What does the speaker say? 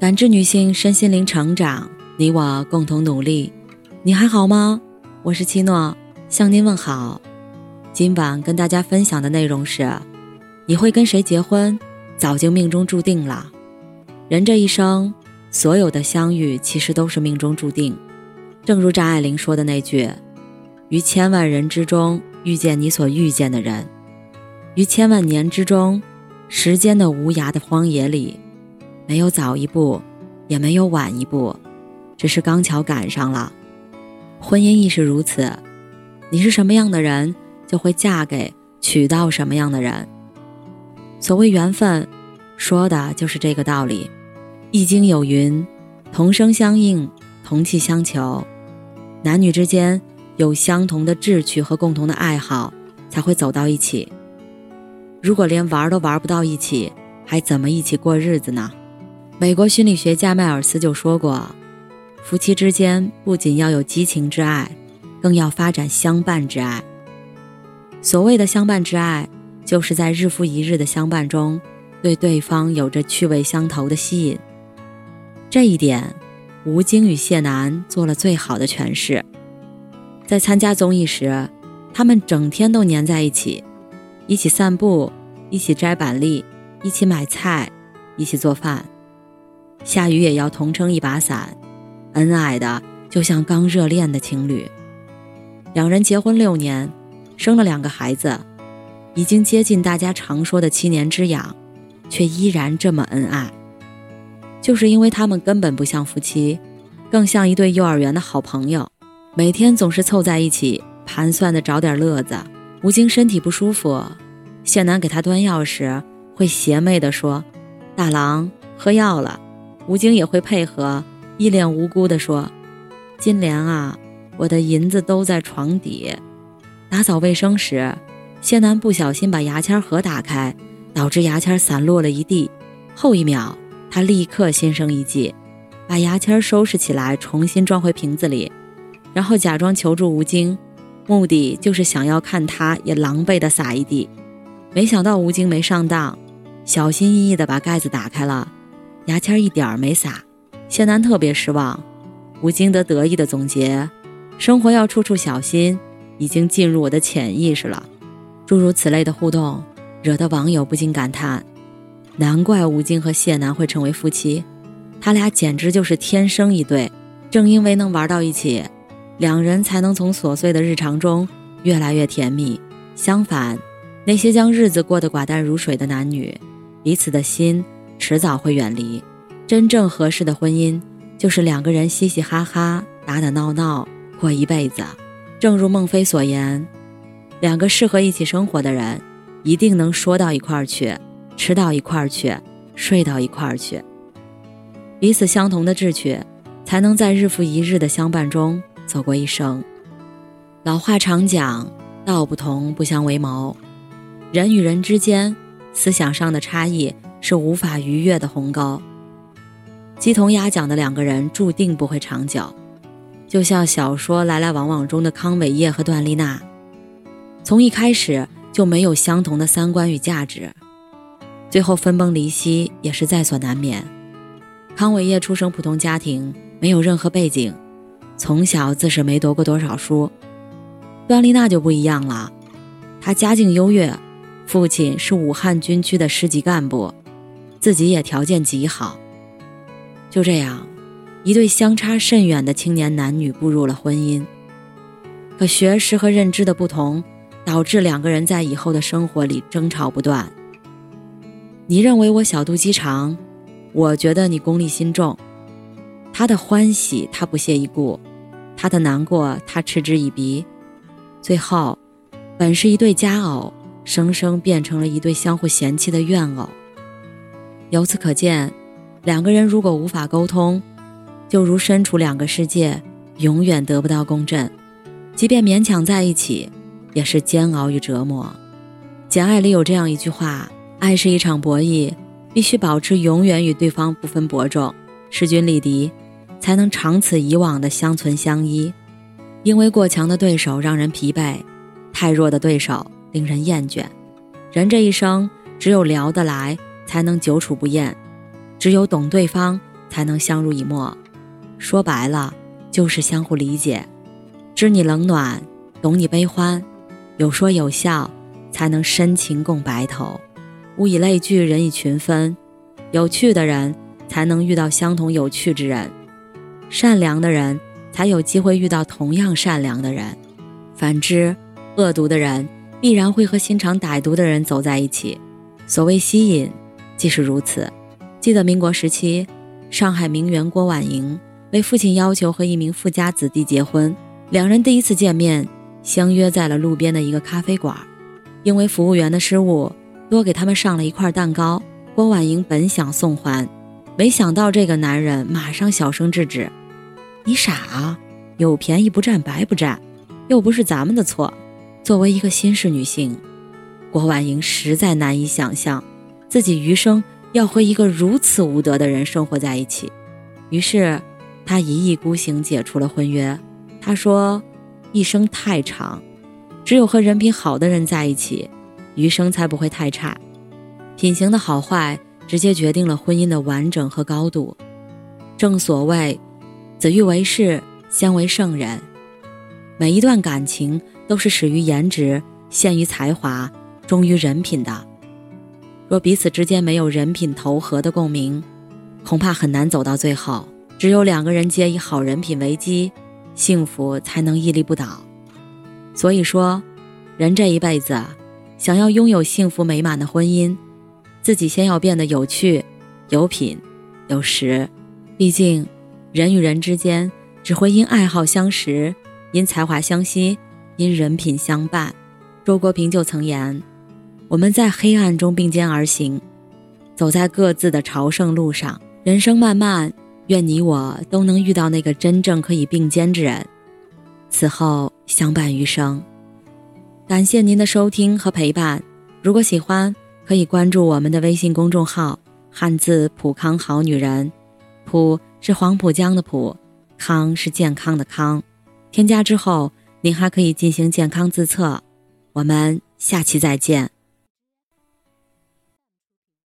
感知女性身心灵成长，你我共同努力。你还好吗？我是七诺，向您问好。今晚跟大家分享的内容是：你会跟谁结婚，早就命中注定了。人这一生，所有的相遇其实都是命中注定。正如张爱玲说的那句：“于千万人之中遇见你所遇见的人，于千万年之中，时间的无涯的荒野里。”没有早一步，也没有晚一步，只是刚巧赶上了。婚姻亦是如此，你是什么样的人，就会嫁给娶到什么样的人。所谓缘分，说的就是这个道理。易经有云：“同声相应，同气相求。”男女之间有相同的志趣和共同的爱好，才会走到一起。如果连玩都玩不到一起，还怎么一起过日子呢？美国心理学家迈尔斯就说过：“夫妻之间不仅要有激情之爱，更要发展相伴之爱。所谓的相伴之爱，就是在日复一日的相伴中，对对方有着趣味相投的吸引。这一点，吴京与谢楠做了最好的诠释。在参加综艺时，他们整天都黏在一起，一起散步，一起摘板栗，一起买菜，一起做饭。”下雨也要同撑一把伞，恩爱的就像刚热恋的情侣。两人结婚六年，生了两个孩子，已经接近大家常说的七年之痒，却依然这么恩爱。就是因为他们根本不像夫妻，更像一对幼儿园的好朋友，每天总是凑在一起盘算的找点乐子。吴京身体不舒服，谢楠给他端药时，会邪魅地说：“大郎喝药了。”吴京也会配合，一脸无辜地说：“金莲啊，我的银子都在床底。”打扫卫生时，谢楠不小心把牙签盒打开，导致牙签散落了一地。后一秒，他立刻心生一计，把牙签收拾起来，重新装回瓶子里，然后假装求助吴京，目的就是想要看他也狼狈地撒一地。没想到吴京没上当，小心翼翼地把盖子打开了。牙签一点儿没撒，谢楠特别失望。吴京德得意的总结：“生活要处处小心，已经进入我的潜意识了。”诸如此类的互动，惹得网友不禁感叹：“难怪吴京和谢楠会成为夫妻，他俩简直就是天生一对。正因为能玩到一起，两人才能从琐碎的日常中越来越甜蜜。相反，那些将日子过得寡淡如水的男女，彼此的心。”迟早会远离，真正合适的婚姻就是两个人嘻嘻哈哈、打打闹闹过一辈子。正如孟非所言，两个适合一起生活的人，一定能说到一块儿去，吃到一块儿去，睡到一块儿去。彼此相同的志趣，才能在日复一日的相伴中走过一生。老话常讲，道不同不相为谋。人与人之间思想上的差异。是无法逾越的鸿沟。鸡同鸭讲的两个人注定不会长久，就像小说《来来往往》中的康伟业和段丽娜，从一开始就没有相同的三观与价值，最后分崩离析也是在所难免。康伟业出生普通家庭，没有任何背景，从小自是没读过多少书。段丽娜就不一样了，她家境优越，父亲是武汉军区的师级干部。自己也条件极好，就这样，一对相差甚远的青年男女步入了婚姻。可学识和认知的不同，导致两个人在以后的生活里争吵不断。你认为我小肚鸡肠，我觉得你功利心重。他的欢喜他不屑一顾，他的难过他嗤之以鼻。最后，本是一对佳偶，生生变成了一对相互嫌弃的怨偶。由此可见，两个人如果无法沟通，就如身处两个世界，永远得不到共振。即便勉强在一起，也是煎熬与折磨。《简爱》里有这样一句话：“爱是一场博弈，必须保持永远与对方不分伯仲，势均力敌，才能长此以往的相存相依。因为过强的对手让人疲惫，太弱的对手令人厌倦。人这一生，只有聊得来。”才能久处不厌，只有懂对方，才能相濡以沫。说白了，就是相互理解，知你冷暖，懂你悲欢，有说有笑，才能深情共白头。物以类聚，人以群分，有趣的人才能遇到相同有趣之人，善良的人才有机会遇到同样善良的人。反之，恶毒的人必然会和心肠歹毒的人走在一起。所谓吸引，即是如此。记得民国时期，上海名媛郭婉莹为父亲要求和一名富家子弟结婚，两人第一次见面相约在了路边的一个咖啡馆，因为服务员的失误，多给他们上了一块蛋糕。郭婉莹本想送还，没想到这个男人马上小声制止：“你傻啊，有便宜不占白不占，又不是咱们的错。”作为一个新式女性。郭婉莹实在难以想象，自己余生要和一个如此无德的人生活在一起。于是，他一意孤行解除了婚约。他说：“一生太长，只有和人品好的人在一起，余生才不会太差。品行的好坏，直接决定了婚姻的完整和高度。正所谓，子欲为士，先为圣人。每一段感情都是始于颜值，陷于才华。”忠于人品的，若彼此之间没有人品投合的共鸣，恐怕很难走到最后。只有两个人皆以好人品为基，幸福才能屹立不倒。所以说，人这一辈子想要拥有幸福美满的婚姻，自己先要变得有趣、有品、有识。毕竟，人与人之间只会因爱好相识，因才华相吸，因人品相伴。周国平就曾言。我们在黑暗中并肩而行，走在各自的朝圣路上。人生漫漫，愿你我都能遇到那个真正可以并肩之人，此后相伴余生。感谢您的收听和陪伴。如果喜欢，可以关注我们的微信公众号“汉字普康好女人”，普是黄浦江的浦，康是健康的康。添加之后，您还可以进行健康自测。我们下期再见。